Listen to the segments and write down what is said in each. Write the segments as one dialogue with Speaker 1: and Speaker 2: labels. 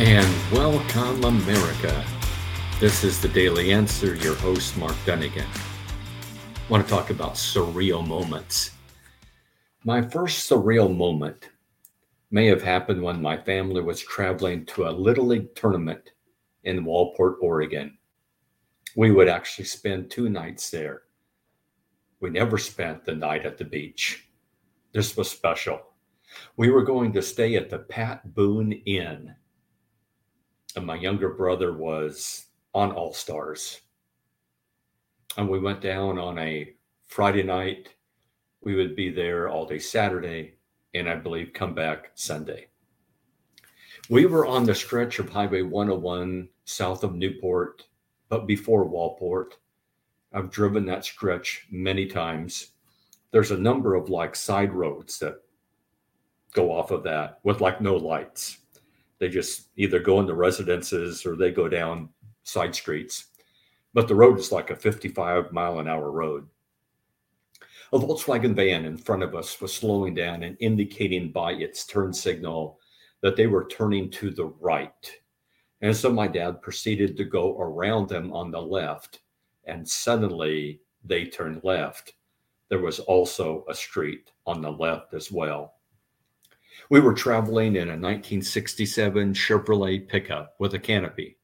Speaker 1: And welcome, America. This is the Daily Answer, your host, Mark Dunagan. I want to talk about surreal moments. My first surreal moment may have happened when my family was traveling to a Little League tournament in Waldport, Oregon. We would actually spend two nights there. We never spent the night at the beach. This was special. We were going to stay at the Pat Boone Inn and my younger brother was on All Stars. And we went down on a Friday night. We would be there all day Saturday, and I believe come back Sunday. We were on the stretch of Highway 101 south of Newport, but before Waldport. I've driven that stretch many times. There's a number of like side roads that go off of that with like no lights. They just either go into residences or they go down side streets. But the road is like a 55 mile an hour road. A Volkswagen van in front of us was slowing down and indicating by its turn signal that they were turning to the right. And so my dad proceeded to go around them on the left, and suddenly they turned left. There was also a street on the left as well. We were traveling in a 1967 Chevrolet pickup with a canopy.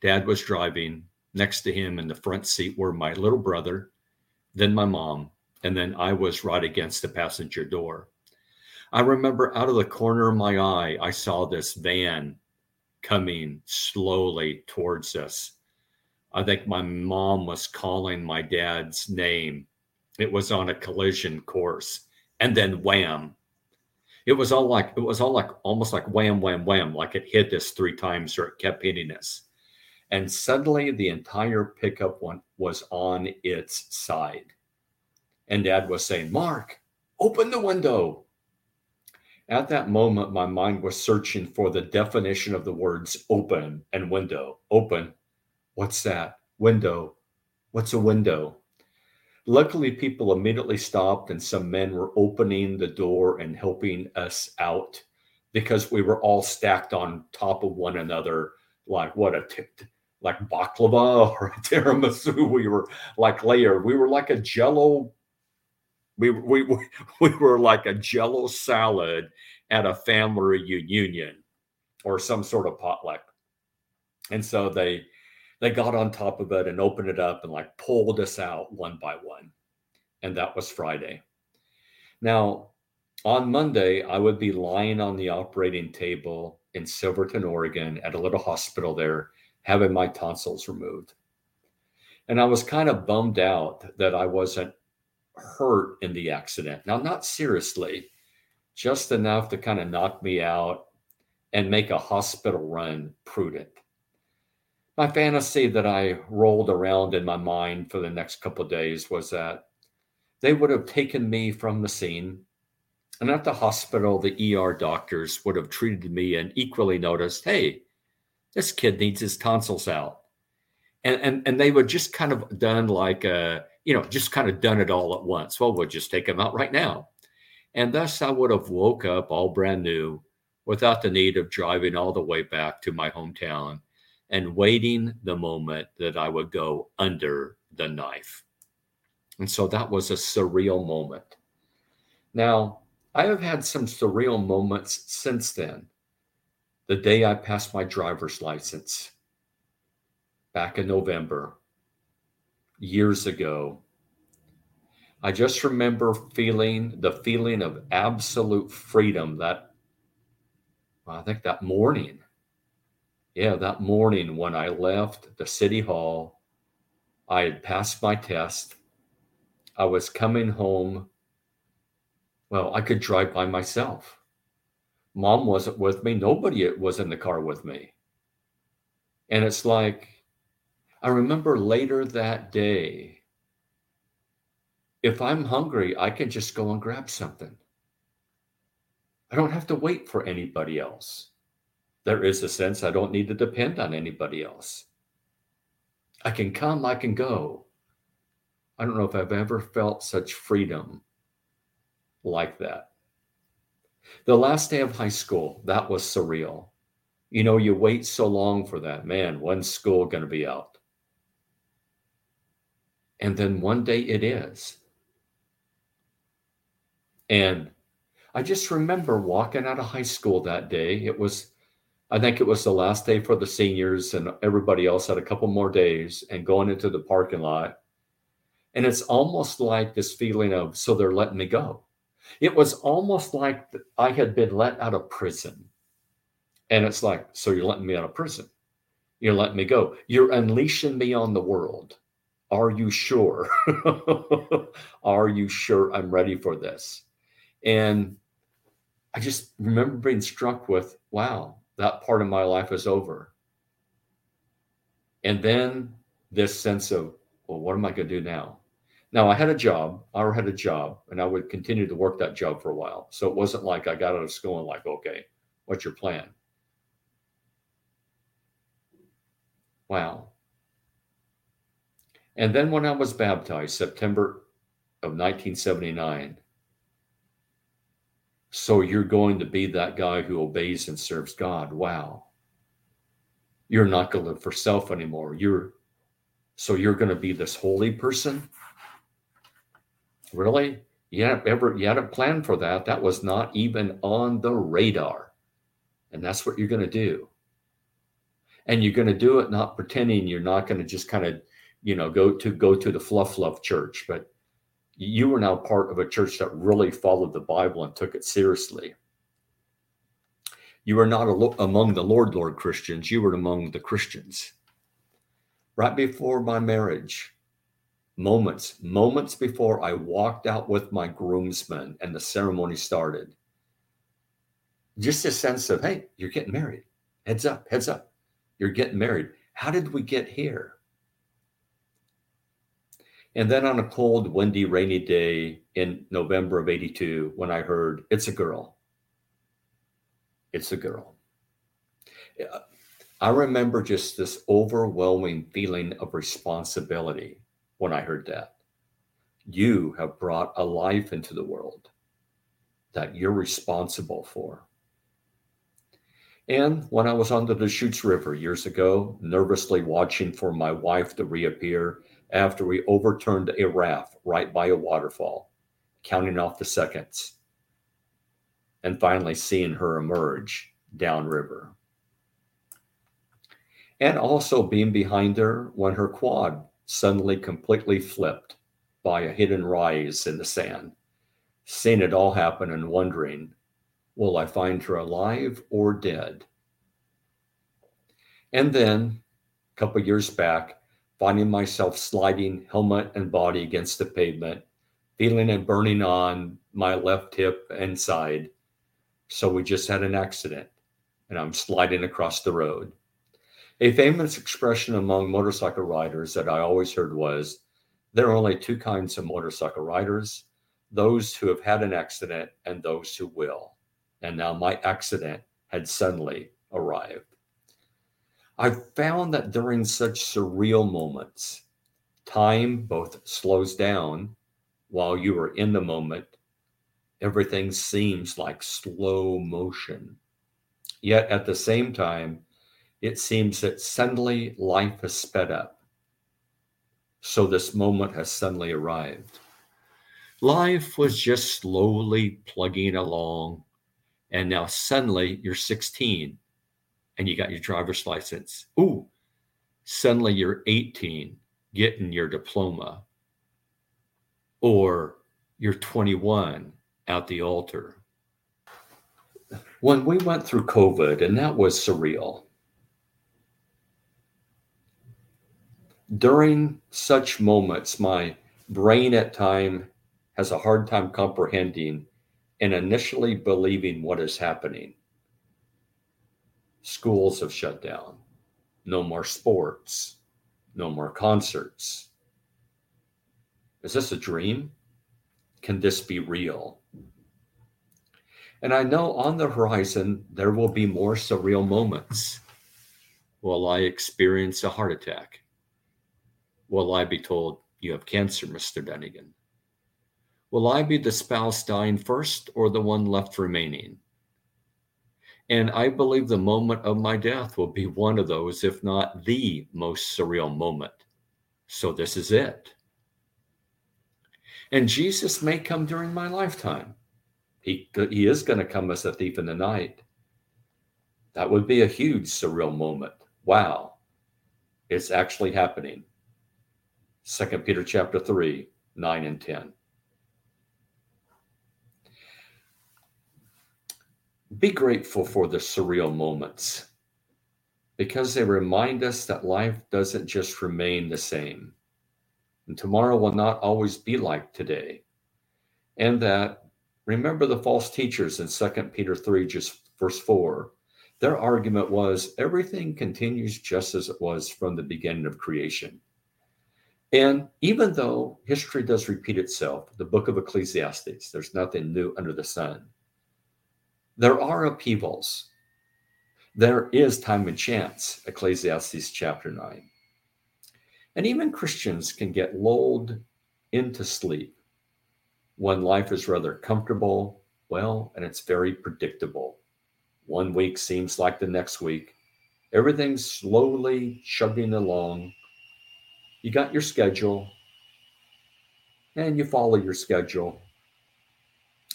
Speaker 1: Dad was driving. Next to him in the front seat were my little brother, then my mom, and then I was right against the passenger door. I remember out of the corner of my eye, I saw this van coming slowly towards us. I think my mom was calling my dad's name. It was on a collision course. And then wham, it was all like it was all like almost like wham wham wham like it hit us three times or it kept hitting us. And suddenly the entire pickup one was on its side. And dad was saying mark open the window. At that moment my mind was searching for the definition of the words open and window. Open what's that? Window what's a window Luckily, people immediately stopped, and some men were opening the door and helping us out because we were all stacked on top of one another, like what a t- like baklava or a tiramisu. We were like layered. We were like a jello. We, we, we were like a jello salad at a family reunion or some sort of potluck. And so they they got on top of it and opened it up and like pulled us out one by one. And that was Friday. Now, on Monday, I would be lying on the operating table in Silverton, Oregon, at a little hospital there, having my tonsils removed. And I was kind of bummed out that I wasn't hurt in the accident. Now, not seriously, just enough to kind of knock me out and make a hospital run prudent my fantasy that I rolled around in my mind for the next couple days was that they would have taken me from the scene. And at the hospital, the ER doctors would have treated me and equally noticed, hey, this kid needs his tonsils out. And, and, and they would just kind of done like, a, you know, just kind of done it all at once. Well, we'll just take them out right now. And thus I would have woke up all brand new without the need of driving all the way back to my hometown and waiting the moment that I would go under the knife. And so that was a surreal moment. Now, I have had some surreal moments since then. The day I passed my driver's license back in November, years ago, I just remember feeling the feeling of absolute freedom that I think that morning yeah, that morning when I left the city hall, I had passed my test. I was coming home. Well, I could drive by myself. Mom wasn't with me. Nobody was in the car with me. And it's like, I remember later that day, if I'm hungry, I can just go and grab something. I don't have to wait for anybody else there is a sense I don't need to depend on anybody else. I can come, I can go. I don't know if I've ever felt such freedom like that. The last day of high school, that was surreal. You know, you wait so long for that. Man, when's school going to be out? And then one day it is. And I just remember walking out of high school that day. It was, I think it was the last day for the seniors, and everybody else had a couple more days, and going into the parking lot. And it's almost like this feeling of, so they're letting me go. It was almost like I had been let out of prison. And it's like, so you're letting me out of prison. You're letting me go. You're unleashing me on the world. Are you sure? Are you sure I'm ready for this? And I just remember being struck with, wow, that part of my life is over. And then this sense of, well, what am I going to do now? Now I had a job, I had a job, and I would continue to work that job for a while. So it wasn't like I got out of school and like, okay, what's your plan? Wow. And then when I was baptized, September of 1979, so you're going to be that guy who obeys and serves God. Wow. You're not going to live for self anymore. You're so you're going to be this holy person Really? You hadn't ever you had a plan for that. That was not even on the radar. And that's what you're going to do. And you're going to do it not pretending you're not going to just kind of, you know, go to go to the fluff love church, but you were now part of a church that really followed the Bible and took it seriously. You were not among the Lord Lord Christians, you were among the Christians. Right before my marriage, moments, moments before I walked out with my groomsmen and the ceremony started. Just a sense of, hey, you're getting married. Heads up, heads up. You're getting married. How did we get here? And then on a cold, windy, rainy day in November of 82, when I heard, it's a girl. It's a girl. I remember just this overwhelming feeling of responsibility when I heard that. You have brought a life into the world that you're responsible for. And when I was on the Deschutes River years ago, nervously watching for my wife to reappear after we overturned a raft right by a waterfall, counting off the seconds, and finally seeing her emerge downriver. And also being behind her when her quad suddenly completely flipped by a hidden rise in the sand, seeing it all happen and wondering, will I find her alive or dead? And then, a couple years back, finding myself sliding helmet and body against the pavement, feeling it burning on my left hip and side. So we just had an accident and I'm sliding across the road. A famous expression among motorcycle riders that I always heard was there are only two kinds of motorcycle riders those who have had an accident and those who will. And now my accident had suddenly arrived. I found that during such surreal moments, time both slows down while you are in the moment. Everything seems like slow motion. Yet at the same time, it seems that suddenly life has sped up. So this moment has suddenly arrived. Life was just slowly plugging along. And now suddenly you're 16 and you got your driver's license. Ooh, suddenly you're 18 getting your diploma. Or you're 21 at the altar. When we went through COVID, and that was surreal, during such moments, my brain at time has a hard time comprehending and initially believing what is happening. Schools have shut down. No more sports. No more concerts. Is this a dream? Can this be real? And I know on the horizon there will be more surreal moments. Will I experience a heart attack? Will I be told, You have cancer, Mr. Dunagan? Will I be the spouse dying first or the one left remaining? And I believe the moment of my death will be one of those, if not the most surreal moment. So this is it. And Jesus may come during my lifetime. He, he is going to come as a thief in the night. That would be a huge surreal moment. Wow. It's actually happening. Second Peter chapter 3, 9 and 10. Be grateful for the surreal moments because they remind us that life doesn't just remain the same. And tomorrow will not always be like today. And that remember the false teachers in 2 Peter 3, just verse 4. Their argument was everything continues just as it was from the beginning of creation. And even though history does repeat itself, the book of Ecclesiastes, there's nothing new under the sun. There are upheavals. There is time and chance, Ecclesiastes chapter 9. And even Christians can get lulled into sleep when life is rather comfortable, well, and it's very predictable. One week seems like the next week. Everything's slowly chugging along. You got your schedule, and you follow your schedule.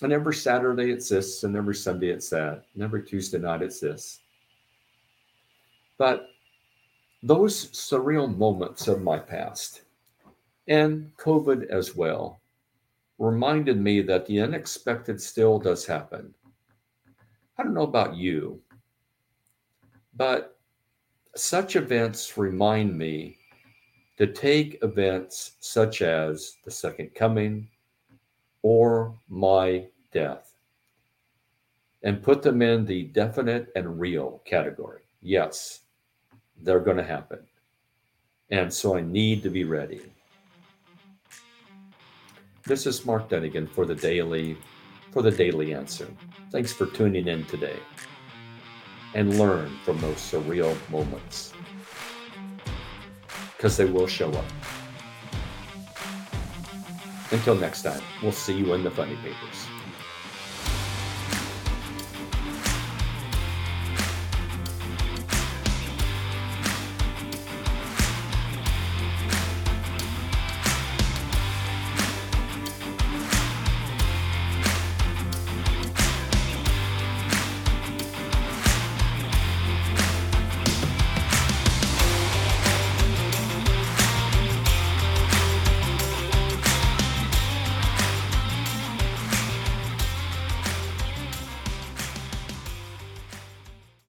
Speaker 1: And every Saturday it's this, and every Sunday it's that, and every Tuesday night it's this. But those surreal moments of my past, and COVID as well, reminded me that the unexpected still does happen. I don't know about you, but such events remind me to take events such as the second coming, or my death and put them in the definite and real category. Yes, they're going to happen. And so I need to be ready. This is Mark Dunagan for the daily for the daily answer. Thanks for tuning in today and learn from those surreal moments because they will show up. Until next time, we'll see you in the funny papers.